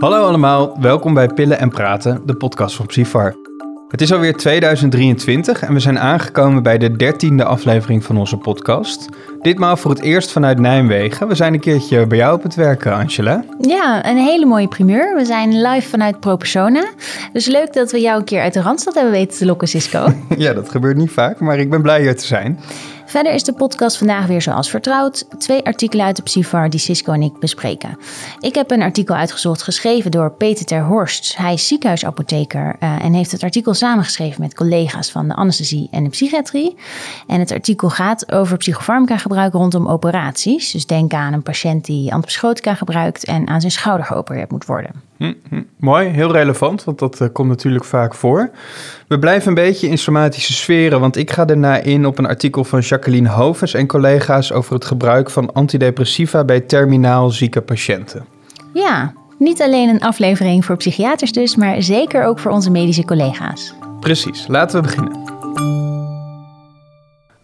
Hallo allemaal, welkom bij Pillen en Praten, de podcast van Psyfar. Het is alweer 2023 en we zijn aangekomen bij de dertiende aflevering van onze podcast. Ditmaal voor het eerst vanuit Nijmegen. We zijn een keertje bij jou op het werk, Angela. Ja, een hele mooie primeur. We zijn live vanuit ProPersona. Dus leuk dat we jou een keer uit de Randstad hebben weten te lokken, Cisco. ja, dat gebeurt niet vaak, maar ik ben blij hier te zijn. Verder is de podcast vandaag weer zoals vertrouwd. Twee artikelen uit de Psyfar die Cisco en ik bespreken. Ik heb een artikel uitgezocht geschreven door Peter ter Horst. Hij is ziekenhuisapotheker uh, en heeft het artikel samengeschreven met collega's van de anesthesie en de psychiatrie. En het artikel gaat over psychofarmaca gebruik rondom operaties. Dus denk aan een patiënt die antipsychotica gebruikt en aan zijn schouder geopereerd moet worden. Hm. Mooi, heel relevant, want dat uh, komt natuurlijk vaak voor. We blijven een beetje in somatische sferen, want ik ga daarna in op een artikel van Jacqueline Hovens en collega's over het gebruik van antidepressiva bij terminaal zieke patiënten. Ja, niet alleen een aflevering voor psychiaters dus, maar zeker ook voor onze medische collega's. Precies, laten we beginnen.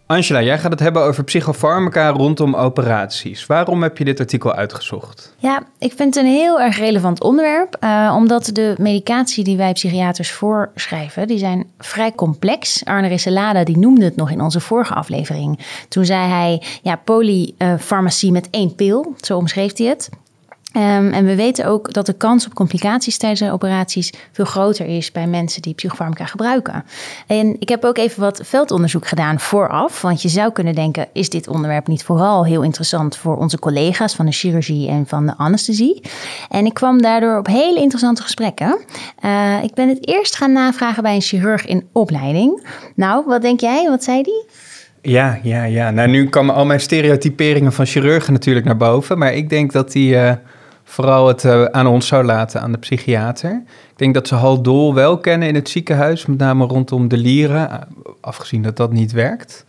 Angela, jij gaat het hebben over psychofarmaca rondom operaties. Waarom heb je dit artikel uitgezocht? Ja, ik vind het een heel erg relevant onderwerp, uh, omdat de medicatie die wij psychiaters voorschrijven, die zijn vrij complex. Arne Risselada die noemde het nog in onze vorige aflevering. Toen zei hij, ja, polyfarmacie met één pil, zo omschreef hij het. Um, en we weten ook dat de kans op complicaties tijdens de operaties veel groter is bij mensen die psychofarmaca gebruiken. En ik heb ook even wat veldonderzoek gedaan vooraf, want je zou kunnen denken: is dit onderwerp niet vooral heel interessant voor onze collega's van de chirurgie en van de anesthesie? En ik kwam daardoor op hele interessante gesprekken. Uh, ik ben het eerst gaan navragen bij een chirurg in opleiding. Nou, wat denk jij? Wat zei die? Ja, ja, ja. Nou, nu komen al mijn stereotyperingen van chirurgen natuurlijk naar boven. Maar ik denk dat die uh, vooral het uh, aan ons zou laten, aan de psychiater. Ik denk dat ze Hal Dol wel kennen in het ziekenhuis, met name rondom de lieren, afgezien dat dat niet werkt.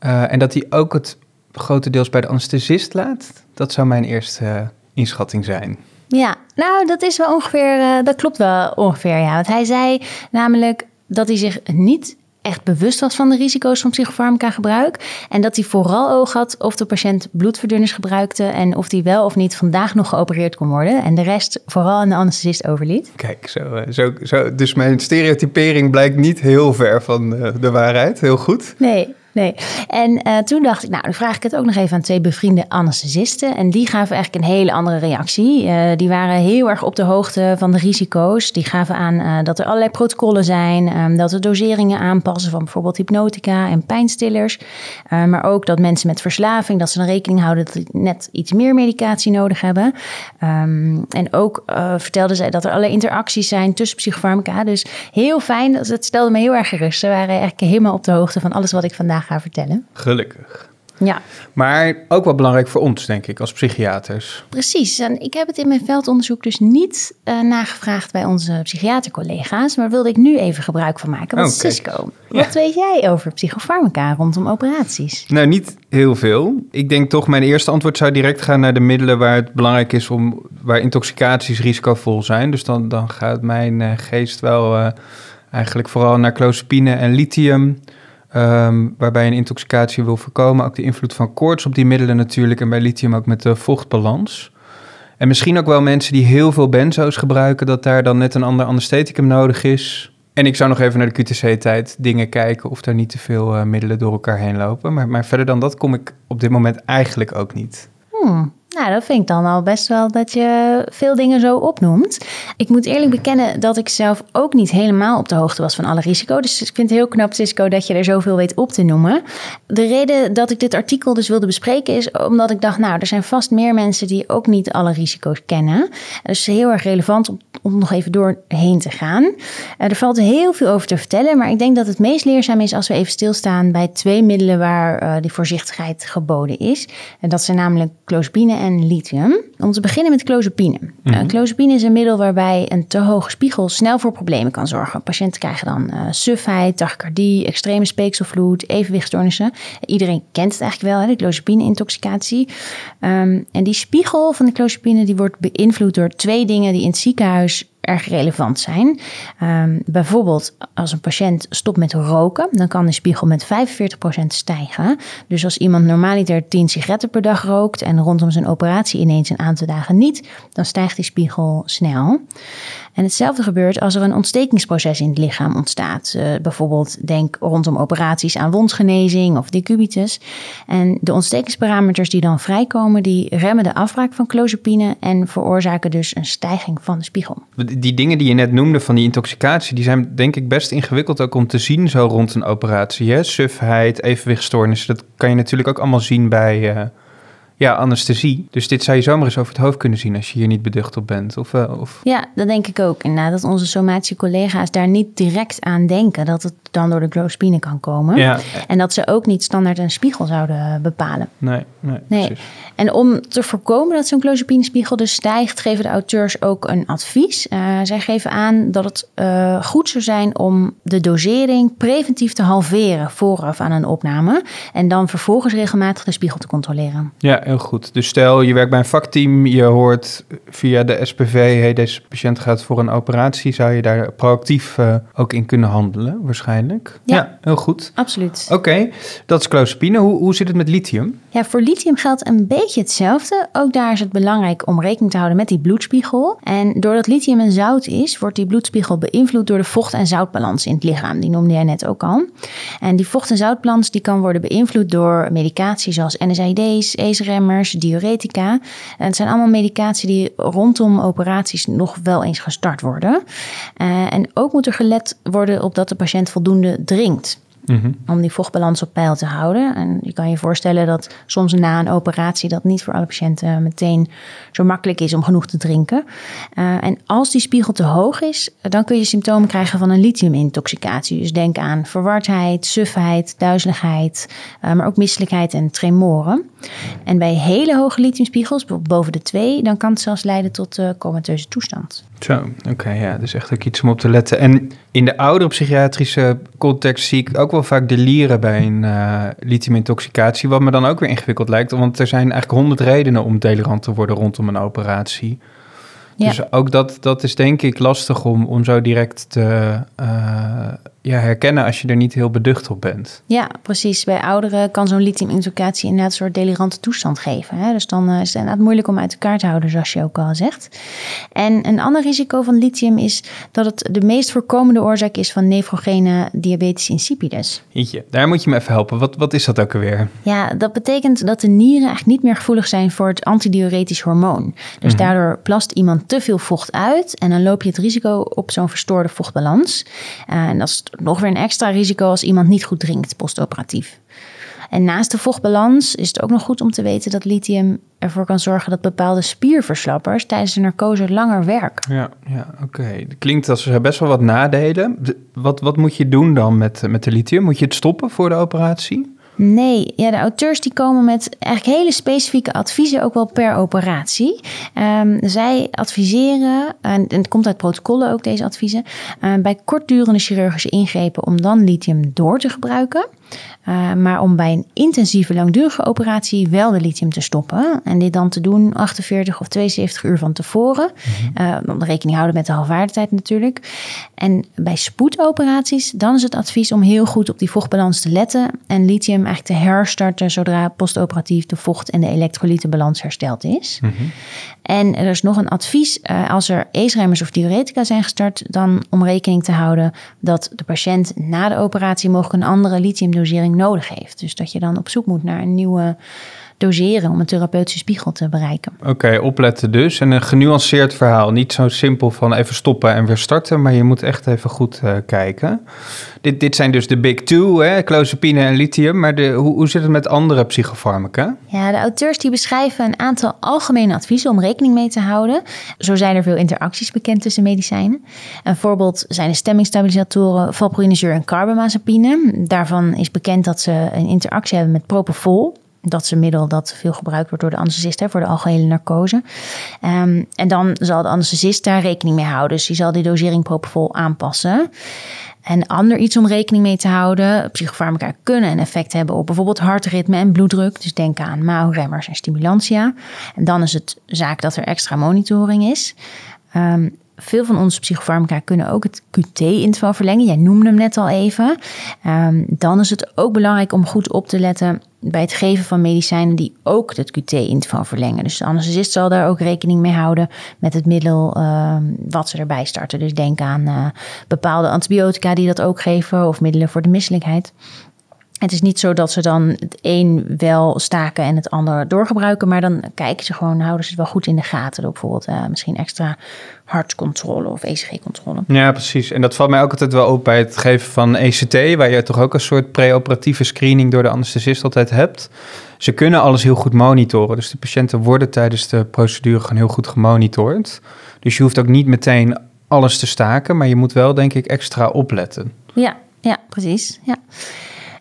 Uh, en dat hij ook het grotendeels bij de anesthesist laat. Dat zou mijn eerste inschatting zijn. Ja, nou, dat is wel ongeveer, dat klopt wel ongeveer, ja. Want hij zei namelijk dat hij zich niet echt bewust was van de risico's van psychofarmaca gebruik. En dat hij vooral oog had of de patiënt bloedverdunners gebruikte en of die wel of niet vandaag nog geopereerd kon worden. En de rest vooral aan de anesthesist overliet. Kijk, zo, zo, zo, dus mijn stereotypering blijkt niet heel ver van de waarheid. Heel goed. Nee, Nee. En uh, toen dacht ik, nou, dan vraag ik het ook nog even aan twee bevriende anesthesisten. En die gaven eigenlijk een hele andere reactie. Uh, die waren heel erg op de hoogte van de risico's. Die gaven aan uh, dat er allerlei protocollen zijn. Um, dat de doseringen aanpassen van bijvoorbeeld hypnotica en pijnstillers. maar ook dat mensen met verslaving, dat ze dan rekening houden dat ze net iets meer medicatie nodig hebben. Um, en ook vertelden zij dat er allerlei interacties zijn tussen psychofarmaca. Dus heel fijn. Dat stelde me heel erg gerust. Ze waren eigenlijk helemaal op de hoogte van alles wat ik vandaag ga vertellen. Gelukkig. Ja. Maar ook wel belangrijk voor ons, denk ik, als psychiaters. Precies. En ik heb het in mijn veldonderzoek dus niet uh, nagevraagd bij onze psychiatercollega's, maar wilde ik nu even gebruik van maken. Want okay. Cisco, wat ja. weet jij over psychofarmaca rondom operaties? Nou, niet heel veel. Ik denk toch, mijn eerste antwoord zou direct gaan naar de middelen waar het belangrijk is om, waar intoxicaties risicovol zijn. Dus dan, dan gaat mijn uh, geest wel uh, eigenlijk vooral naar clozapine en lithium. Um, waarbij een intoxicatie wil voorkomen. Ook de invloed van koorts op die middelen natuurlijk. En bij lithium ook met de vochtbalans. En misschien ook wel mensen die heel veel benzo's gebruiken, dat daar dan net een ander anestheticum nodig is. En ik zou nog even naar de QTC-tijd dingen kijken of daar niet te veel uh, middelen door elkaar heen lopen. Maar, maar verder dan dat kom ik op dit moment eigenlijk ook niet. Hmm. Nou, dat vind ik dan al best wel dat je veel dingen zo opnoemt. Ik moet eerlijk bekennen dat ik zelf ook niet helemaal op de hoogte was van alle risico. Dus ik vind het heel knap, Cisco, dat je er zoveel weet op te noemen. De reden dat ik dit artikel dus wilde bespreken is omdat ik dacht, nou, er zijn vast meer mensen die ook niet alle risico's kennen. Dus heel erg relevant om, nog even doorheen te gaan. Er valt heel veel over te vertellen, maar ik denk dat het meest leerzaam is als we even stilstaan bij twee middelen waar uh, die voorzichtigheid geboden is. En dat zijn namelijk clozapine en lithium. Om te beginnen met clozapine. Mm -hmm. clozapine is een middel waarbij een te hoge spiegel snel voor problemen kan zorgen. Patiënten krijgen dan uh, sufheid, tachycardie, extreme speekselvloed, evenwichtstoornissen. Iedereen kent het eigenlijk wel, hè, de clozapine-intoxicatie. Um, en die spiegel van de clozapine die wordt beïnvloed door twee dingen die in het ziekenhuis erg relevant zijn. Um, bijvoorbeeld als een patiënt stopt met roken, dan kan de spiegel met 45% stijgen. Dus als iemand normaliter 10 sigaretten per dag rookt en rondom zijn operatie ineens een aantal dagen niet, dan stijgt die spiegel snel. En hetzelfde gebeurt als er een ontstekingsproces in het lichaam ontstaat. Uh, bijvoorbeeld denk rondom operaties aan wondgenezing of decubitus. En de ontstekingsparameters die dan vrijkomen, die remmen de afbraak van clozapine en veroorzaken dus een stijging van de spiegel. Die dingen die je net noemde van die intoxicatie, die zijn denk ik best ingewikkeld ook om te zien zo rond een operatie. Sufheid, evenwichtstoornissen, dat kan je natuurlijk ook allemaal zien bij... Uh ja, anesthesie. Dus dit zou je zomaar eens over het hoofd kunnen zien als je hier niet beducht op bent. Of, uh, of... Ja, dat denk ik ook. Inderdaad, dat onze somatische collega's daar niet direct aan denken dat het dan door de clospine kan komen. Ja. En dat ze ook niet standaard een spiegel zouden bepalen. Nee, nee, nee. Precies. En om te voorkomen dat zo'n clozapine-spiegel dus stijgt, geven de auteurs ook een advies. Uh, zij geven aan dat het uh, goed zou zijn om de dosering preventief te halveren vooraf aan een opname. En dan vervolgens regelmatig de spiegel te controleren. Ja, heel goed. Dus stel je werkt bij een vakteam, je hoort via de SPV, hey, deze patiënt gaat voor een operatie, zou je daar proactief uh, ook in kunnen handelen, waarschijnlijk. Ja, ja heel goed. Absoluut. Oké, dat is clozapine. Hoe, hoe zit het met lithium? Ja, voor lithium geldt een beetje hetzelfde. Ook daar is het belangrijk om rekening te houden met die bloedspiegel. En doordat lithium een zout is, wordt die bloedspiegel beïnvloed door de vocht- en zoutbalans in het lichaam. Die noemde jij net ook al. En die vocht- en zoutbalans die kan worden beïnvloed door medicatie zoals NSAID's, Diuretica. En het zijn allemaal medicatie die rondom operaties nog wel eens gestart worden. Uh, en ook moet er gelet worden op dat de patiënt voldoende drinkt. Mhm. Om die vochtbalans op peil te houden. En je kan je voorstellen dat soms na een operatie dat niet voor alle patiënten meteen zo makkelijk is om genoeg te drinken. Uh, en als die spiegel te hoog is, dan kun je symptomen krijgen van een lithiumintoxicatie. Dus denk aan verwardheid, sufheid, duizeligheid, uh, maar ook misselijkheid en tremoren. En bij hele hoge lithiumspiegels, boven de 2, dan kan het zelfs leiden tot uh, comateuze toestand. Zo, oké, ja, dus echt ook iets om op te letten. En in de oudere psychiatrische context zie ik ook wel vaak delirieren bij een uh, lithiumintoxicatie, wat me dan ook weer ingewikkeld lijkt, want er zijn eigenlijk honderd redenen om delirant te worden rondom een operatie. Ja. Dus ook dat, dat is denk ik lastig om, om zo direct te uh, ja, herkennen als je er niet heel beducht op bent. Ja, precies. Bij ouderen kan zo'n lithiumintoxicatie inderdaad een soort delirante toestand geven. Hè? Dus dan uh, is het inderdaad moeilijk om uit elkaar te houden, zoals je ook al zegt. En een ander risico van lithium is dat het de meest voorkomende oorzaak is van nefrogene diabetes insipidus. Jeetje, daar moet je me even helpen. Wat, wat is dat ook alweer? Ja, dat betekent dat de nieren eigenlijk niet meer gevoelig zijn voor het antidiuretisch hormoon. Dus mhm. daardoor plast iemand te veel vocht uit en dan loop je het risico op zo'n verstoorde vochtbalans. En dat is nog weer een extra risico als iemand niet goed drinkt postoperatief. En naast de vochtbalans is het ook nog goed om te weten dat lithium ervoor kan zorgen dat bepaalde spierverslappers tijdens de narcose langer werken. Ja, ja oké. Klinkt als er best wel wat nadelen. Wat, wat moet je doen dan met, met de lithium? Moet je het stoppen voor de operatie? Nee, ja, de auteurs die komen met eigenlijk hele specifieke adviezen, ook wel per operatie. Um, zij adviseren, en het komt uit protocollen ook deze adviezen, uh, bij kortdurende chirurgische ingrepen om dan lithium door te gebruiken. Uh, maar om bij een intensieve langdurige operatie wel de lithium te stoppen. En dit dan te doen 48 of 72 uur van tevoren. Uh, dan rekening houden met de halfwaardetijd natuurlijk. En bij spoedoperaties, dan is het advies om heel goed op die vochtbalans te letten. En lithium eigenlijk te herstarten zodra postoperatief de vocht- en de elektrolytenbalans hersteld is. Mm -hmm. En er is nog een advies, uh, als er ACE-remmers of diuretica zijn gestart, dan om rekening te houden dat de patiënt na de operatie mogelijk een andere lithiumdosering nodig heeft. Dus dat je dan op zoek moet naar een nieuwe doseren om een therapeutische spiegel te bereiken. Oké, opletten dus. En een genuanceerd verhaal. Niet zo simpel van even stoppen en weer starten, maar je moet echt even goed uh, kijken. Dit, dit zijn dus de big two, hè? clozapine en lithium. Maar de, hoe, hoe zit het met andere psychofarmaca? Ja, de auteurs die beschrijven een aantal algemene adviezen om rekening mee te houden. Zo zijn er veel interacties bekend tussen medicijnen. Een voorbeeld zijn de stemmingstabilisatoren valproinazur en carbamazepine. Daarvan is bekend dat ze een interactie hebben met propofol. Dat is een middel dat veel gebruikt wordt door de anesthesist hè, voor de algehele narcose. Um, en dan zal de anesthesist daar rekening mee houden. Dus die zal die dosering propofol aanpassen. En ander iets om rekening mee te houden. Psychofarmaca kunnen een effect hebben op bijvoorbeeld hartritme en bloeddruk. Dus denk aan MAO-remmers en stimulantia. En dan is het zaak dat er extra monitoring is. Um, veel van onze psychofarmaca kunnen ook het QT-interval verlengen. Jij noemde hem net al even. Ehm, dan is het ook belangrijk om goed op te letten bij het geven van medicijnen die ook het QT-interval verlengen. Dus de anesthesist zal daar ook rekening mee houden met het middel uh, wat ze erbij starten. Dus denk aan uh, bepaalde antibiotica die dat ook geven of middelen voor de misselijkheid. Het is niet zo dat ze dan het een wel staken en het ander doorgebruiken, maar dan kijken ze gewoon, houden ze het wel goed in de gaten. Door bijvoorbeeld uh, misschien extra hartcontrole of ECG-controle. Ja, precies. En dat valt mij ook altijd wel op bij het geven van ECT, waar je toch ook een soort preoperatieve screening door de anesthesist altijd hebt. Ze kunnen alles heel goed monitoren. Dus de patiënten worden tijdens de procedure gewoon heel goed gemonitord. Dus je hoeft ook niet meteen alles te staken, maar je moet wel, denk ik, extra opletten. Ja, ja, precies. Ja.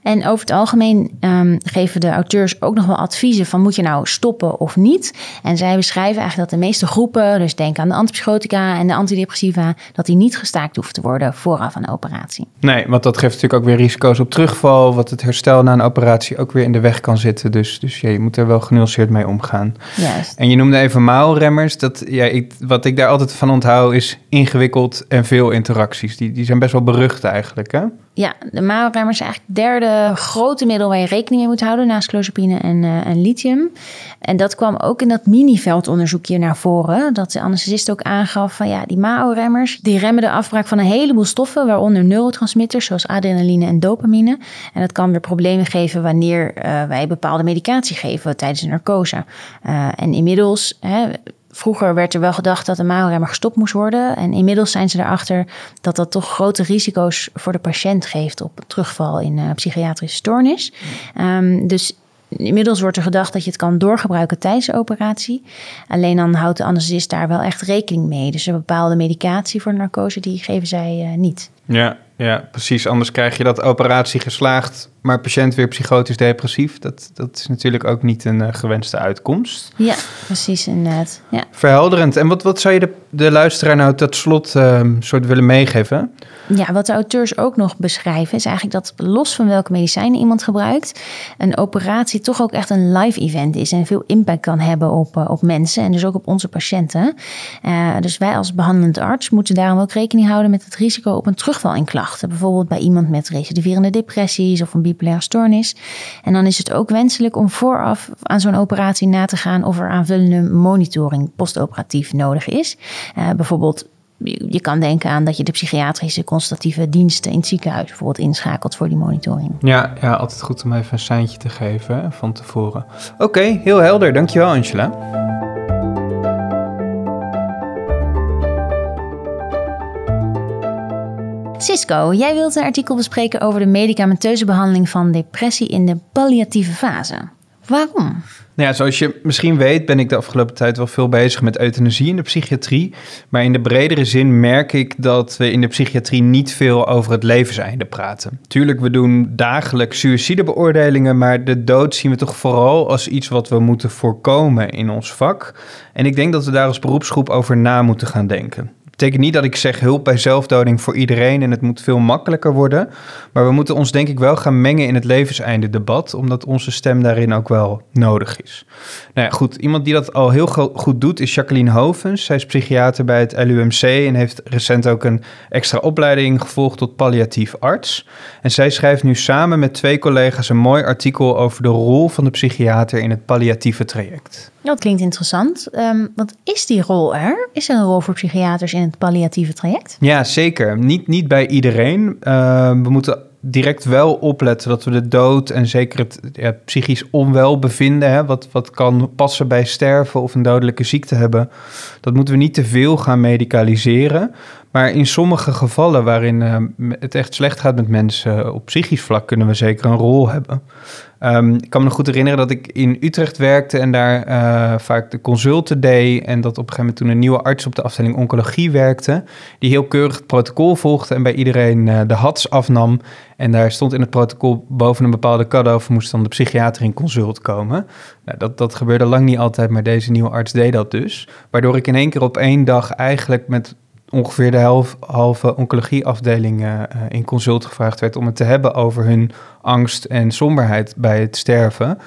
En over het algemeen um, geven de auteurs ook nog wel adviezen van moet je nou stoppen of niet. En zij beschrijven eigenlijk dat de meeste groepen, dus denk aan de antipsychotica en de antidepressiva, dat die niet gestaakt hoeven te worden vooraf aan de operatie. Nee, want dat geeft natuurlijk ook weer risico's op terugval, wat het herstel na een operatie ook weer in de weg kan zitten. Dus, dus ja, je moet er wel genuanceerd mee omgaan. Juist. En je noemde even maalremmers. Dat, ja, ik, wat ik daar altijd van onthoud is ingewikkeld en veel interacties. Die, die zijn best wel berucht eigenlijk, hè? Ja, de maalremmers is eigenlijk het derde grote middel waar je rekening mee moet houden naast clozapine en, uh, en lithium. En dat kwam ook in dat miniveldonderzoekje naar voren. Dat de anesthesist ook aangaf van ja, die MAO-remmers die remmen de afbraak van een heleboel stoffen, waaronder neurotransmitters zoals adrenaline en dopamine. En dat kan weer problemen geven wanneer uh, wij bepaalde medicatie geven tijdens een narcose. Uh, en inmiddels hè, Vroeger werd er wel gedacht dat de MAO-remmer gestopt moest worden. En inmiddels zijn ze erachter dat dat toch grote risico's voor de patiënt geeft op terugval in uh, psychiatrische stoornis. Um, dus inmiddels wordt er gedacht dat je het kan doorgebruiken tijdens de operatie. Alleen dan houdt de anesthesist daar wel echt rekening mee. Dus een bepaalde medicatie voor narcose, die geven zij uh, niet. Ja, ja, precies. Anders krijg je dat operatie geslaagd, maar patiënt weer psychotisch depressief. Dat, dat is natuurlijk ook niet een uh, gewenste uitkomst. Ja, precies inderdaad. Ja. Verhelderend. En wat, wat zou je de, de luisteraar nou tot slot uh, soort willen meegeven? Ja, wat de auteurs ook nog beschrijven is eigenlijk dat los van welke medicijnen iemand gebruikt, een operatie toch ook echt een live event is en veel impact kan hebben op, uh, op mensen en dus ook op onze patiënten. Uh, dus wij als behandelend arts moeten daarom ook rekening houden met het risico op een terugval in klachten. Bijvoorbeeld bij iemand met recidiverende depressies of een bipolaire stoornis. En dan is het ook wenselijk om vooraf aan zo'n operatie na te gaan of er aanvullende monitoring postoperatief nodig is. Uh, bijvoorbeeld je kan denken aan dat je de psychiatrische constatatieve diensten in het ziekenhuis bijvoorbeeld inschakelt voor die monitoring. Ja, ja altijd goed om even een seintje te geven van tevoren. Oké, heel helder. Dankjewel Angela. Cisco, jij wilt een artikel bespreken over de medicamenteuze behandeling van depressie in de palliatieve fase. Waarom? Nou ja, zoals je misschien weet, ben ik de afgelopen tijd wel veel bezig met euthanasie in de psychiatrie. Maar in de bredere zin merk ik dat we in de psychiatrie niet veel over het levenseinde praten. Tuurlijk, we doen dagelijks suïcidebeoordelingen, maar de dood zien we toch vooral als iets wat we moeten voorkomen in ons vak. En ik denk dat we daar als beroepsgroep over na moeten gaan denken betekent niet dat ik zeg hulp bij zelfdoding voor iedereen en het moet veel makkelijker worden. Maar we moeten ons denk ik wel gaan mengen in het levenseinde debat, omdat onze stem daarin ook wel nodig is. Nou ja, goed, iemand die dat al heel goed doet is Jacqueline Hovens. Zij is psychiater bij het LUMC en heeft recent ook een extra opleiding gevolgd tot palliatief arts. En zij schrijft nu samen met twee collega's een mooi artikel over de rol van de psychiater in het palliatieve traject. Dat klinkt interessant. Um, wat is die rol er? Is er een rol voor psychiaters in het palliatieve traject? Ja, zeker. Niet, niet bij iedereen. Uh, we moeten direct wel opletten dat we de dood en zeker het psychisch onwelbevinden, hè, wat, wat kan passen bij sterven of een dodelijke ziekte hebben, dat moeten we niet te veel gaan medicaliseren. Maar in sommige gevallen waarin uh, het echt slecht gaat met mensen op psychisch vlak, kunnen we zeker een rol hebben. Um, ik kan me nog goed herinneren dat ik in Utrecht werkte en daar uh, vaak de consulten deed. En dat op een gegeven moment toen een nieuwe arts op de afdeling oncologie werkte. Die heel keurig het protocol volgde en bij iedereen uh, de hats afnam. En daar stond in het protocol boven een bepaalde cut-off moest dan de psychiater in consult komen. Nou, dat, dat gebeurde lang niet altijd, maar deze nieuwe arts deed dat dus. Waardoor ik in één keer op één dag eigenlijk met ongeveer de helft, halve oncologieafdeling uh, in consult gevraagd werd om het te hebben over hun angst en somberheid bij het sterven.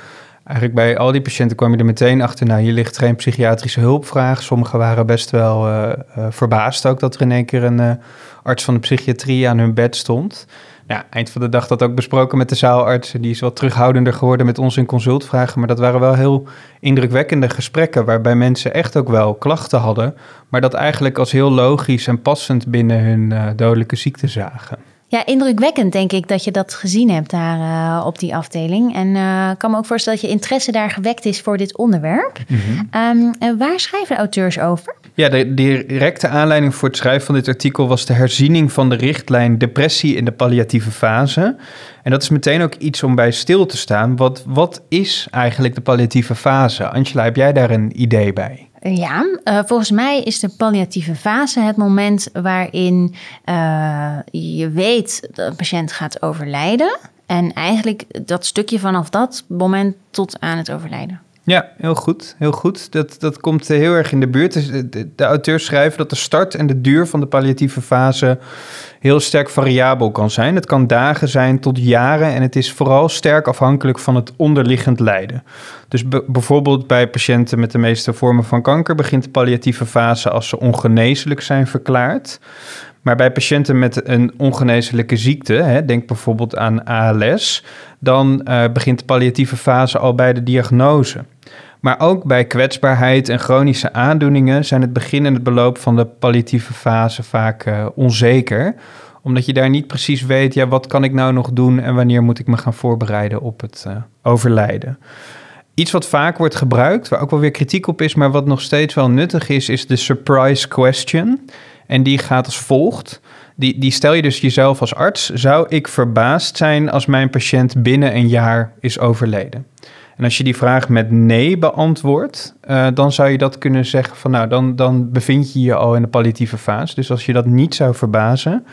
Eigenlijk bij al die patiënten kwam je er meteen achter, nou, hier ligt geen psychiatrische hulpvraag. Sommigen waren best wel uh, verbaasd ook dat er in één keer een arts van de psychiatrie aan hun bed stond. Ja, eind van de dag dat ook besproken met de zaalartsen. Die is wat terughoudender geworden met ons in consultvragen. Maar dat waren wel heel indrukwekkende gesprekken. Waarbij mensen echt ook wel klachten hadden. Maar dat eigenlijk als heel logisch en passend binnen hun uh, dodelijke ziekte zagen. Ja, indrukwekkend denk ik dat je dat gezien hebt daar uh, op die afdeling. En uh, ik kan me ook voorstellen dat je interesse daar gewekt is voor dit onderwerp. Mm -hmm. um, waar schrijven auteurs over? Ja, de directe aanleiding voor het schrijven van dit artikel was de herziening van de richtlijn depressie in de palliatieve fase. En dat is meteen ook iets om bij stil te staan. Wat, wat is eigenlijk de palliatieve fase? Angela, heb jij daar een idee bij? Ja, uh, volgens mij is de palliatieve fase het moment waarin uh, je weet dat een patiënt gaat overlijden. En eigenlijk dat stukje vanaf dat moment tot aan het overlijden. Ja, heel goed. Heel goed. Dat, dat komt heel erg in de buurt. Dus de, de, auteurs schrijven dat de start en de duur van de palliatieve fase heel sterk variabel kan zijn. Het kan dagen zijn tot jaren en het is vooral sterk afhankelijk van het onderliggend lijden. Dus bijvoorbeeld bij patiënten met de meeste vormen van kanker begint de palliatieve fase als ze ongeneeslijk zijn verklaard. Maar bij patiënten met een ongeneeslijke ziekte, hè, denk bijvoorbeeld aan ALS, dan uh, begint de palliatieve fase al bij de diagnose. Maar ook bij kwetsbaarheid en chronische aandoeningen zijn het begin en het beloop van de palliatieve fase vaak uh, onzeker. Omdat je daar niet precies weet, ja, wat kan ik nou nog doen en wanneer moet ik me gaan voorbereiden op het uh, overlijden. Iets wat vaak wordt gebruikt, waar ook wel weer kritiek op is, maar wat nog steeds wel nuttig is, is de surprise question. En die gaat als volgt. Die, die stel je dus jezelf als arts. Zou ik verbaasd zijn als mijn patiënt binnen een jaar is overleden? En als je die vraag met nee beantwoordt, uh, dan zou je dat kunnen zeggen van nou, dan, dan bevind je je al in de palliatieve fase. Dus als je dat niet zou verbazen,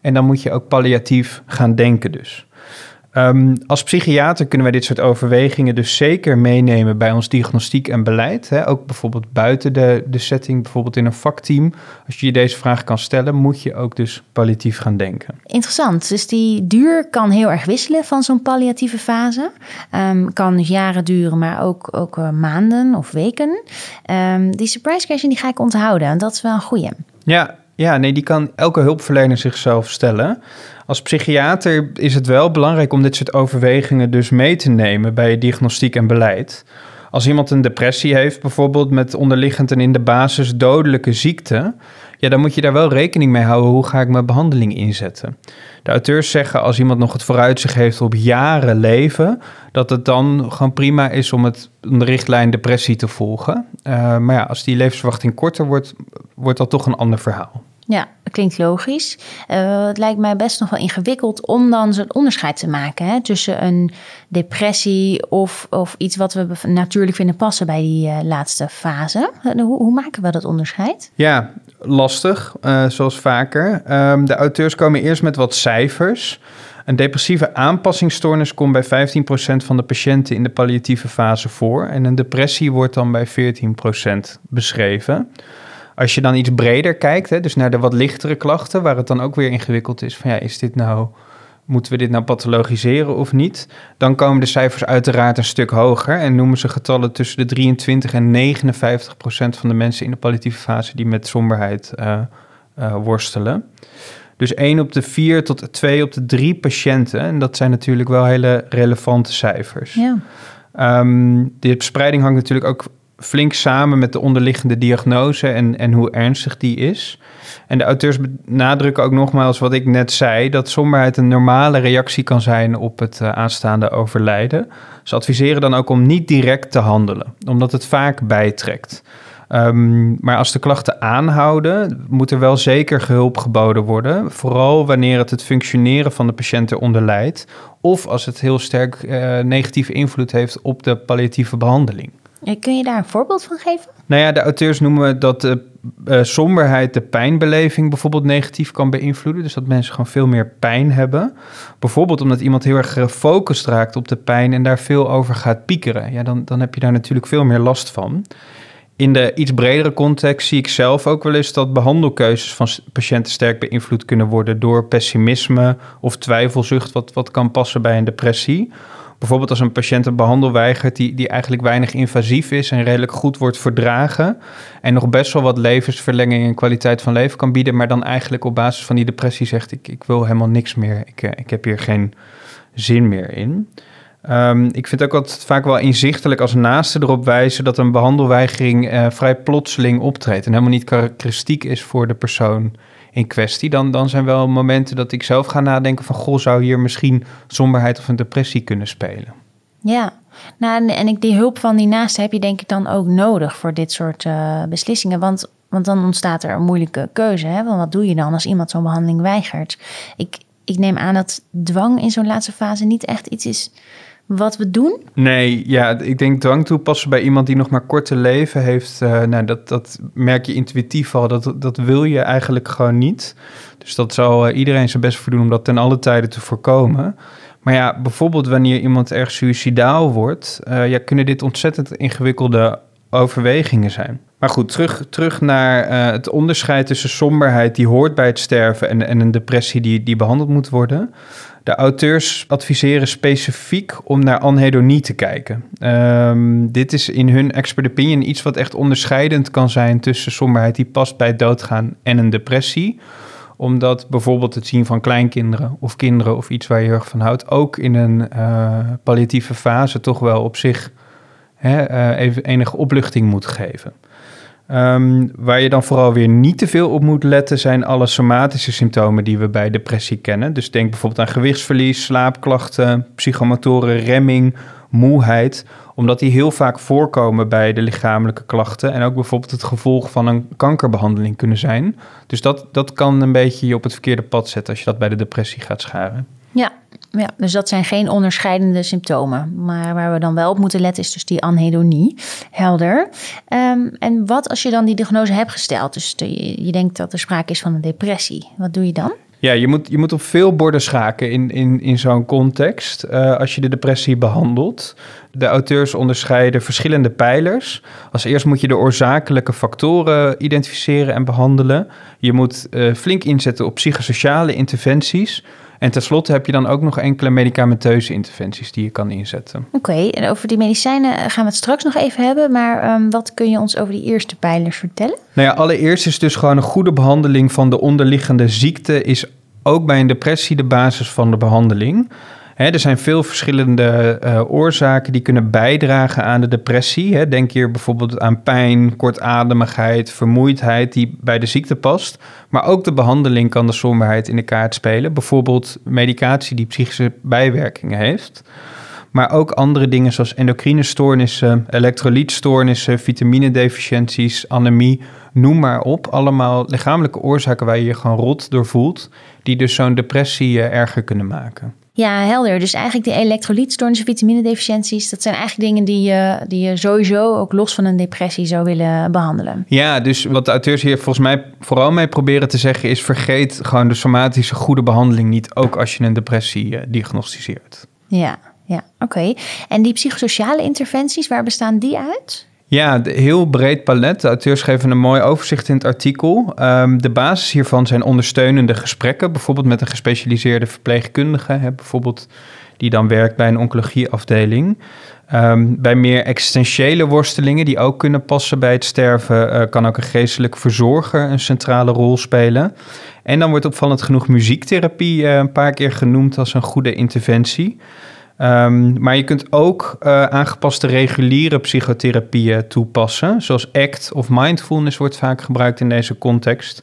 en dan moet je ook palliatief gaan denken dus. Um, als psychiater kunnen wij dit soort overwegingen dus zeker meenemen bij ons diagnostiek en beleid. Hè? Ook bijvoorbeeld buiten de, de setting, bijvoorbeeld in een vakteam. Als je je deze vraag kan stellen, moet je ook dus palliatief gaan denken. Interessant. Dus die duur kan heel erg wisselen van zo'n palliatieve fase. Um, kan dus jaren duren, maar ook, ook uh, maanden of weken. Um, die surprise question die ga ik onthouden. En dat is wel een goeie. Ja, ja, nee, die kan elke hulpverlener zichzelf stellen. Als psychiater is het wel belangrijk om dit soort overwegingen dus mee te nemen bij diagnostiek en beleid. Als iemand een depressie heeft, bijvoorbeeld met onderliggend en in de basis dodelijke ziekte, ja, dan moet je daar wel rekening mee houden. Hoe ga ik mijn behandeling inzetten? De auteurs zeggen als iemand nog het vooruitzicht heeft op jaren leven, dat het dan gewoon prima is om, het, de richtlijn depressie te volgen. Uh, maar ja, als die levensverwachting korter wordt, wordt dat toch een ander verhaal. Ja, klinkt logisch. Uh, het lijkt mij best nog wel ingewikkeld om dan zo'n onderscheid te maken hè, tussen een depressie of, of iets wat we natuurlijk vinden passen bij die uh, laatste fase. Uh, hoe, hoe, maken we dat onderscheid? Ja, lastig, zoals vaker. Um, de auteurs komen eerst met wat cijfers. Een depressieve aanpassingsstoornis komt bij 15% van de patiënten in de palliatieve fase voor. En een depressie wordt dan bij 14% beschreven. Als je dan iets breder kijkt, hè, dus naar de wat lichtere klachten, waar het dan ook weer ingewikkeld is van ja, is dit nou, moeten we dit nou pathologiseren of niet? Dan komen de cijfers uiteraard een stuk hoger en noemen ze getallen tussen de 23 en 59 procent van de mensen in de palliatieve fase die met somberheid uh, uh, worstelen. Dus 1 op de 4 tot 2 op de 3 patiënten. En dat zijn natuurlijk wel hele relevante cijfers. Ja. Um, de spreiding hangt natuurlijk ook flink samen met de onderliggende diagnose en, en hoe ernstig die is. En de auteurs benadrukken ook nogmaals wat ik net zei: dat somberheid een normale reactie kan zijn op het uh, aanstaande overlijden. Ze adviseren dan ook om niet direct te handelen, omdat het vaak bijtrekt. Um, maar als de klachten aanhouden, moet er wel zeker hulp geboden worden. Vooral wanneer het het functioneren van de patiënt eronder leidt. Of als het heel sterk uh, negatieve invloed heeft op de palliatieve behandeling. Kun je daar een voorbeeld van geven? Nou ja, de auteurs noemen dat de uh, somberheid de pijnbeleving bijvoorbeeld negatief kan beïnvloeden. Dus dat mensen gewoon veel meer pijn hebben. Bijvoorbeeld omdat iemand heel erg gefocust raakt op de pijn en daar veel over gaat piekeren. Ja, dan, dan heb je daar natuurlijk veel meer last van. In de iets bredere context zie ik zelf ook wel eens dat behandelkeuzes van patiënten sterk beïnvloed kunnen worden door pessimisme of twijfelzucht, wat, wat kan passen bij een depressie. Bijvoorbeeld als een patiënt een behandel weigert die, die eigenlijk weinig invasief is en redelijk goed wordt verdragen en nog best wel wat levensverlenging en kwaliteit van leven kan bieden, maar dan eigenlijk op basis van die depressie zegt ik, ik wil helemaal niks meer, ik, eh, ik heb hier geen zin meer in. Um, ik vind ook altijd vaak wel inzichtelijk als naasten erop wijzen dat een behandelweigering uh, vrij plotseling optreedt en helemaal niet karakteristiek is voor de persoon in kwestie. Dan, dan zijn wel momenten dat ik zelf ga nadenken van goh, zou hier misschien somberheid of een depressie kunnen spelen. Ja, nou, en ik, die hulp van die naasten heb je denk ik dan ook nodig voor dit soort uh, beslissingen. Want, want dan ontstaat er een moeilijke keuze. Hè? Want wat doe je dan als iemand zo'n behandeling weigert? Ik, ik neem aan dat dwang in zo'n laatste fase niet echt iets is wat we doen? Nee, ja, ik denk dwang toepassen bij iemand die nog maar korte leven heeft. Uh, nou, dat, dat merk je intuïtief al. Dat, dat wil je eigenlijk gewoon niet. Dus dat zal uh, iedereen zijn best voor doen om dat ten alle tijden te voorkomen. Maar ja, bijvoorbeeld wanneer iemand erg suicidaal wordt, uh, ja, kunnen dit ontzettend ingewikkelde overwegingen zijn. Maar goed, terug, terug naar het onderscheid tussen somberheid die hoort bij het sterven en, en een depressie die, die behandeld moet worden. De auteurs adviseren specifiek om naar anhedonie te kijken. Um, dit is in hun expert opinion iets wat echt onderscheidend kan zijn tussen somberheid die past bij doodgaan en een depressie omdat bijvoorbeeld het zien van kleinkinderen of kinderen of iets waar je erg van houdt, ook in een uh, palliatieve fase toch wel op zich hè, uh, even enige opluchting moet geven. Um, waar je dan vooral weer niet te veel op moet letten, zijn alle somatische symptomen die we bij depressie kennen. Dus denk bijvoorbeeld aan gewichtsverlies, slaapklachten, psychomotoren, remming, moeheid, omdat die heel vaak voorkomen bij de lichamelijke klachten en ook bijvoorbeeld het gevolg van een kankerbehandeling kunnen zijn. Dus dat, dat kan een beetje je op het verkeerde pad zetten als je dat bij de depressie gaat scharen. Ja, ja, dus dat zijn geen onderscheidende symptomen. Maar waar we dan wel op moeten letten is dus die anhedonie. Helder. Um, en wat als je dan die diagnose hebt gesteld? Dus de, je denkt dat er sprake is van een depressie. Wat doe je dan? Ja, je moet, je moet op veel borden schaken in, in, in zo'n context uh, als je de depressie behandelt. De auteurs onderscheiden verschillende pijlers. Als eerst moet je de oorzakelijke factoren identificeren en behandelen. Je moet uh, flink inzetten op psychosociale interventies. En tenslotte heb je dan ook nog enkele medicamenteuze interventies die je kan inzetten. Oké, okay, en over die medicijnen gaan we het straks nog even hebben. Maar um, wat kun je ons over die eerste pijlers vertellen? Nou ja, allereerst is dus gewoon een goede behandeling van de onderliggende ziekte... is ook bij een depressie de basis van de behandeling er zijn veel verschillende uh, oorzaken die kunnen bijdragen aan de depressie. Denk hier bijvoorbeeld aan pijn, kortademigheid, vermoeidheid die bij de ziekte past. Maar ook de behandeling kan de somberheid in de kaart spelen. Bijvoorbeeld medicatie die psychische bijwerkingen heeft. Maar ook andere dingen zoals endocrine stoornissen, elektrolytstoornissen, vitaminedeficiënties, anemie, noem maar op. Allemaal lichamelijke oorzaken waar je je gewoon rot door voelt, die dus zo'n depressie uh, erger kunnen maken. Ja, helder. Dus eigenlijk die elektrolytstoornissen, vitaminedeficiënties, dat zijn eigenlijk dingen die je, die je sowieso ook los van een depressie zou willen behandelen. Ja, dus wat de auteurs hier volgens mij vooral mee proberen te zeggen is: vergeet gewoon de somatische goede behandeling niet, ook als je een depressie uh, diagnosticeert. Ja, ja, oké. En die psychosociale interventies, waar bestaan die uit? Ja, heel breed palet. De auteurs geven een mooi overzicht in het artikel. Um, de basis hiervan zijn ondersteunende gesprekken, bijvoorbeeld met een gespecialiseerde verpleegkundige, hè, bijvoorbeeld die dan werkt bij een oncologieafdeling. Um, bij meer existentiële worstelingen, die ook kunnen passen bij het sterven, uh, kan ook een geestelijk verzorger een centrale rol spelen. En dan wordt opvallend genoeg muziektherapie uh, een paar keer genoemd als een goede interventie. Um, maar je kunt ook uh, aangepaste reguliere psychotherapieën toepassen, zoals ACT of mindfulness wordt vaak gebruikt in deze context.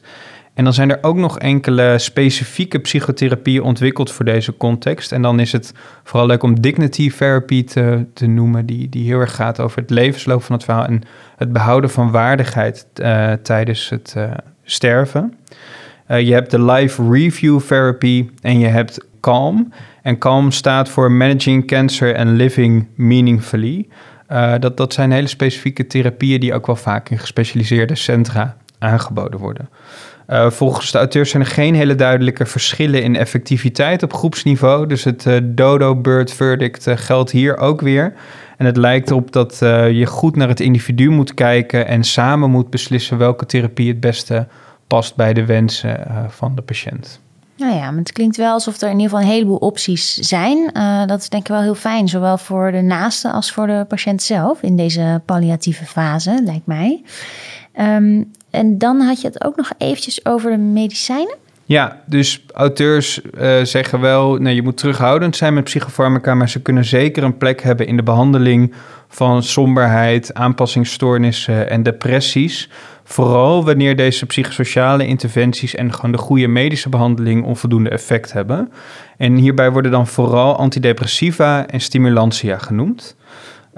En dan zijn er ook nog enkele specifieke psychotherapieën ontwikkeld voor deze context. En dan is het vooral leuk om dignity therapy te, noemen, die, die heel erg gaat over het levensloop van het verhaal en het behouden van waardigheid uh, tijdens het uh, sterven. je hebt de life review therapy en je hebt Calm. En CALM staat voor Managing Cancer and Living Meaningfully. Uh, dat, dat zijn hele specifieke therapieën die ook wel vaak in gespecialiseerde centra aangeboden worden. Uh, volgens de auteurs zijn er geen hele duidelijke verschillen in effectiviteit op groepsniveau. Dus het uh, Dodo-Bird verdict geldt hier ook weer. En het lijkt erop dat je goed naar het individu moet kijken en samen moet beslissen welke therapie het beste past bij de wensen van de patiënt. Nou ja, het klinkt wel alsof er in ieder geval een heleboel opties zijn. Uh, dat is denk ik wel heel fijn, zowel voor de naaste als voor de patiënt zelf in deze palliatieve fase, lijkt mij. Um, en dan had je het ook nog eventjes over de medicijnen. Ja, dus auteurs uh, zeggen wel, nee, je moet terughoudend zijn met psychofarmaca, maar ze kunnen zeker een plek hebben in de behandeling van somberheid, aanpassingsstoornissen en depressies. Vooral wanneer deze psychosociale interventies en gewoon de goede medische behandeling onvoldoende effect hebben. En hierbij worden dan vooral antidepressiva en stimulantia genoemd.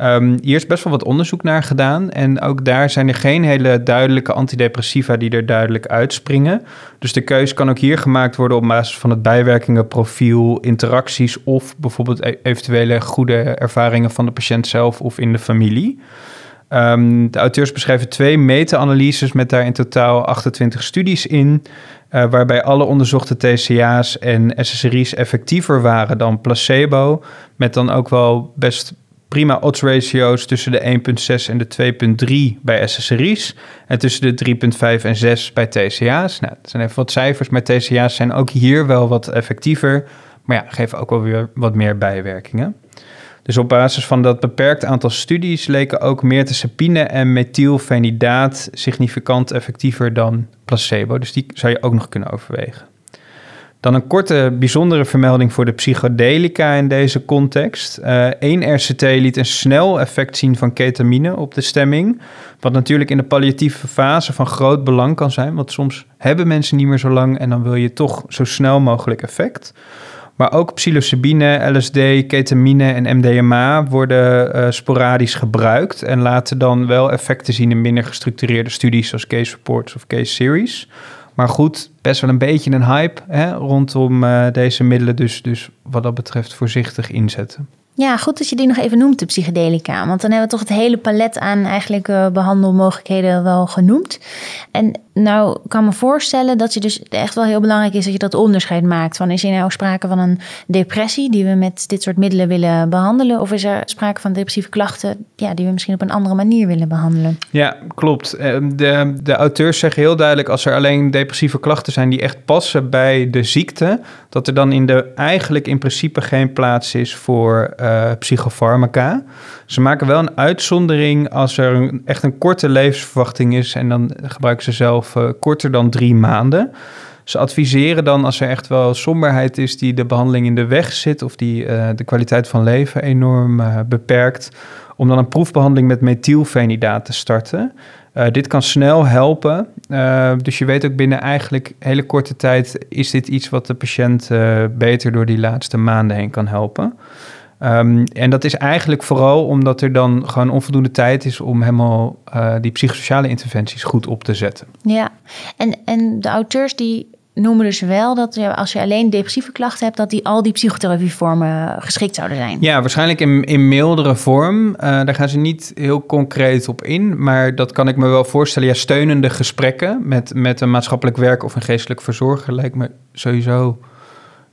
Um, hier is best wel wat onderzoek naar gedaan. En ook daar zijn er geen hele duidelijke antidepressiva die er duidelijk uitspringen. Dus de keus kan ook hier gemaakt worden op basis van het bijwerkingenprofiel, interacties of bijvoorbeeld e-, eventuele goede ervaringen van de patiënt zelf of in de familie. Um, de auteurs beschrijven twee meta-analyses met daar in totaal 28 studies in. Uh, waarbij alle onderzochte TCA's en SSRI's effectiever waren dan placebo. Met dan ook wel best prima odds ratio's tussen de 1,6 en de 2,3 bij SSRI's. En tussen de 3,5 en 6 bij TCA's. Nou, dat zijn even wat cijfers, maar TCA's zijn ook hier wel wat effectiever. Maar ja, geven ook wel weer wat meer bijwerkingen. Dus op basis van dat beperkt aantal studies leken ook mirtazapine en methylfenidaat significant effectiever dan placebo. Dus die zou je ook nog kunnen overwegen. Dan een korte bijzondere vermelding voor de psychedelica in deze context. Eén uh, RCT liet een snel effect zien van ketamine op de stemming. Wat natuurlijk in de palliatieve fase van groot belang kan zijn. Want soms hebben mensen niet meer zo lang en dan wil je toch zo snel mogelijk effect. Maar ook psilocybine, LSD, ketamine en MDMA worden uh, sporadisch gebruikt. En laten dan wel effecten zien in minder gestructureerde studies zoals case reports of case series. Maar goed, best wel een beetje een hype hè, rondom uh, deze middelen. Dus, dus wat dat betreft voorzichtig inzetten. Ja, goed dat je die nog even noemt, de psychedelica. Want dan hebben we toch het hele palet aan eigenlijk uh, behandelmogelijkheden wel genoemd. En nou kan me voorstellen dat je dus echt wel heel belangrijk is dat je dat onderscheid maakt. Van is er nou sprake van een depressie die we met dit soort middelen willen behandelen? Of is er sprake van depressieve klachten ja, die we misschien op een andere manier willen behandelen? Ja, klopt. Ehm, de, de auteurs zeggen heel duidelijk als er alleen depressieve klachten zijn die echt passen bij de ziekte, dat er dan in de, eigenlijk in principe geen plaats is voor uh, psychofarmaca. Ze maken wel een uitzondering als er echt een korte levensverwachting is en dan gebruiken ze zelf uh, korter dan drie maanden. Ze adviseren dan als er echt wel somberheid is die de behandeling in de weg zit of die uh, de kwaliteit van leven enorm uh, beperkt, om dan een proefbehandeling met methylfenidaat te starten. dit kan snel helpen. dus je weet ook binnen eigenlijk hele korte tijd is dit iets wat de patiënt beter door die laatste maanden heen kan helpen. Um, en dat is eigenlijk vooral omdat er dan gewoon onvoldoende tijd is om helemaal uh, die psychosociale interventies goed op te zetten. Ja, en, en de auteurs die noemen dus wel dat als je alleen depressieve klachten hebt, dat die al die psychotherapievormen geschikt zouden zijn. Ja, waarschijnlijk in, in mildere vorm. Uh, daar gaan ze niet heel concreet op in, maar dat kan ik me wel voorstellen. Ja, steunende gesprekken met, met een maatschappelijk werk of een geestelijk verzorger lijkt me sowieso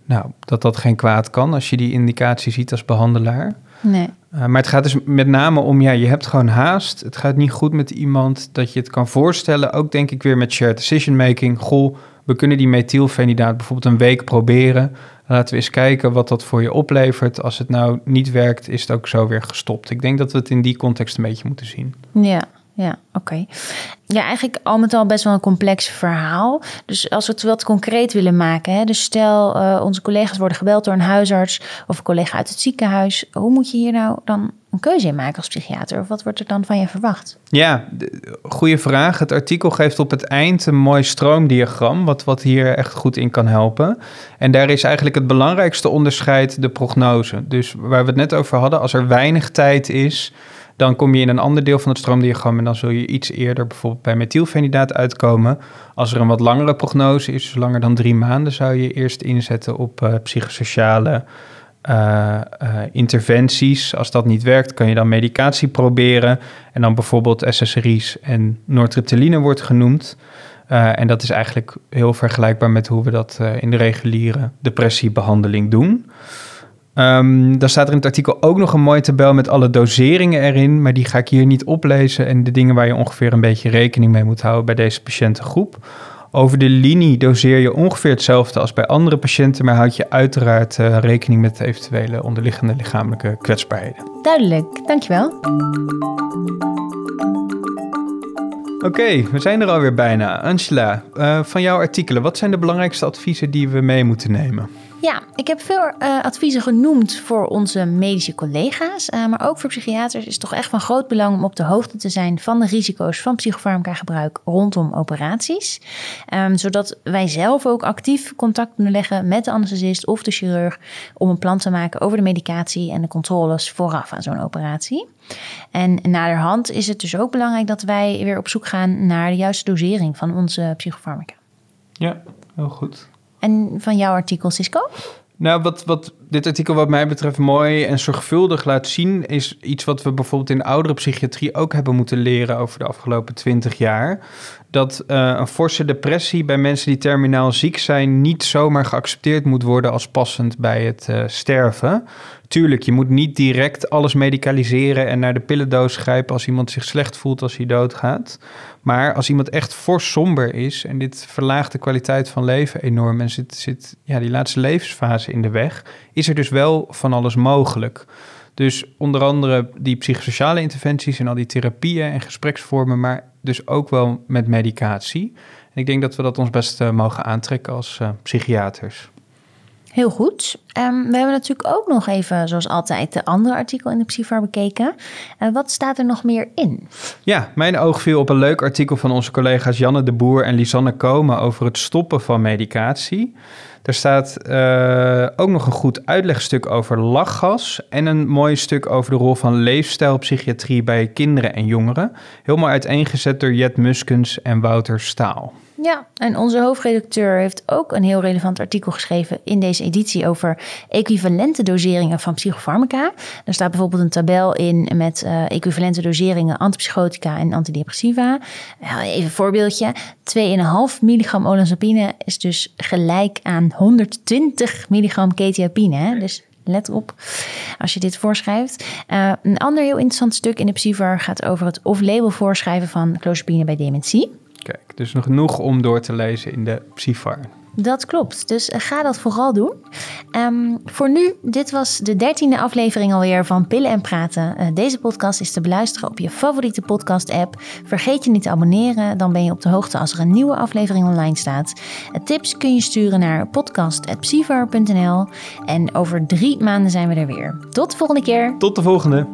nou, dat dat geen kwaad kan als je die indicatie ziet als behandelaar. Nee. Uh, maar het gaat dus met name om, ja, je hebt gewoon haast. Het gaat niet goed met iemand dat je het kan voorstellen. Ook denk ik weer met shared decision making. Goh, we kunnen die methylfenidaat bijvoorbeeld een week proberen. Laten we eens kijken wat dat voor je oplevert. Als het nou niet werkt, is het ook zo weer gestopt. Ik denk dat we het in die context een beetje moeten zien. Ja, ja, oké. Ja, eigenlijk al met al best wel een complex verhaal. Dus als we het wat concreet willen maken, hè, dus stel uh, onze collega's worden gebeld door een huisarts of een collega uit het ziekenhuis, hoe moet je hier nou dan een keuze in maken als psychiater? Of wat wordt er dan van je verwacht? Ja, goede vraag. Het artikel geeft op het eind een mooi stroomdiagram, wat, wat hier echt goed in kan helpen. En daar is eigenlijk het belangrijkste onderscheid de prognose. Dus waar we het net over hadden, als er weinig tijd is dan kom je in een ander deel van het stroomdiagram en dan zul je iets eerder bijvoorbeeld bij methylfenidaat uitkomen. Als er een wat langere prognose is, dus langer dan drie maanden, zou je eerst inzetten op uh, psychosociale uh, uh, interventies. Als dat niet werkt, kan je dan medicatie proberen. En dan bijvoorbeeld SSRI's en nortriptyline wordt genoemd. en dat is eigenlijk heel vergelijkbaar met hoe we dat in de reguliere depressiebehandeling doen. Um, dan staat er in het artikel ook nog een mooie tabel met alle doseringen erin, maar die ga ik hier niet oplezen. En de dingen waar je ongeveer een beetje rekening mee moet houden bij deze patiëntengroep. Over de linie doseer je ongeveer hetzelfde als bij andere patiënten, maar houd je uiteraard uh, rekening met eventuele onderliggende lichamelijke kwetsbaarheden. Duidelijk, dankjewel. Oké, we zijn er alweer bijna. Angela, uh, van jouw artikelen, wat zijn de belangrijkste adviezen die we mee moeten nemen? Ja, ik heb veel uh, adviezen genoemd voor onze medische collega's. Uh, maar ook voor psychiaters is het toch echt van groot belang om op de hoogte te zijn van de risico's van psychofarmaca gebruik rondom operaties. Um, zodat wij zelf ook actief contact kunnen leggen met de anesthesist of de chirurg om een plan te maken over de medicatie en de controles vooraf aan zo'n operatie. En naderhand is het dus ook belangrijk dat wij weer op zoek gaan naar de juiste dosering van onze psychofarmaca. Ja, heel goed. En van jouw artikel, Cisco? Nou, wat, wat dit artikel wat mij betreft mooi en zorgvuldig laat zien... is iets wat we bijvoorbeeld in de oudere psychiatrie ook hebben moeten leren... over de afgelopen twintig jaar. Dat uh, een forse depressie bij mensen die terminaal ziek zijn... niet zomaar geaccepteerd moet worden als passend bij het uh, sterven. Tuurlijk, je moet niet direct alles medicaliseren... en naar de pillendoos grijpen als iemand zich slecht voelt als hij doodgaat. Maar als iemand echt fors somber is... en dit verlaagt de kwaliteit van leven enorm... en zit, zit ja, die laatste levensfase in de weg is er dus wel van alles mogelijk. Dus onder andere die psychosociale interventies en al die therapieën en gespreksvormen, maar dus ook wel met medicatie. En ik denk dat we dat ons best uh, mogen aantrekken als uh, psychiaters. Heel goed. Um, we hebben natuurlijk ook nog even, zoals altijd, de andere artikel in de Psyfar bekeken. Uh, wat staat er nog meer in? Ja, mijn oog viel op een leuk artikel van onze collega's Janne de Boer en Lisanne Komen over het stoppen van medicatie. Er staat uh, ook nog een goed uitlegstuk over lachgas en een mooi stuk over de rol van leefstijlpsychiatrie bij kinderen en jongeren. Helemaal uiteengezet door Jet Muskens en Wouter Staal. Ja, en onze hoofdredacteur heeft ook een heel relevant artikel geschreven in deze editie over equivalente doseringen van psychofarmaca. Er staat bijvoorbeeld een tabel in met uh, equivalente doseringen antipsychotica en antidepressiva. even een voorbeeldje. 2,5 milligram olanzapine is dus gelijk aan 120 milligram ketiapine. Dus let op als je dit voorschrijft. Uh, een ander heel interessant stuk in de Psyvar gaat over het off-label voorschrijven van clozapine bij dementie. Kijk, dus nog genoeg om door te lezen in de Psyfar. Dat klopt, dus ga dat vooral doen. Um, voor nu, dit was de dertiende aflevering alweer van Pillen en Praten. Uh, deze podcast is te beluisteren op je favoriete podcast-app. Vergeet je niet te abonneren, dan ben je op de hoogte als er een nieuwe aflevering online staat. Uh, tips kun je sturen naar podcast.psyvar.nl en over drie maanden zijn we er weer. Tot de volgende keer. Tot de volgende.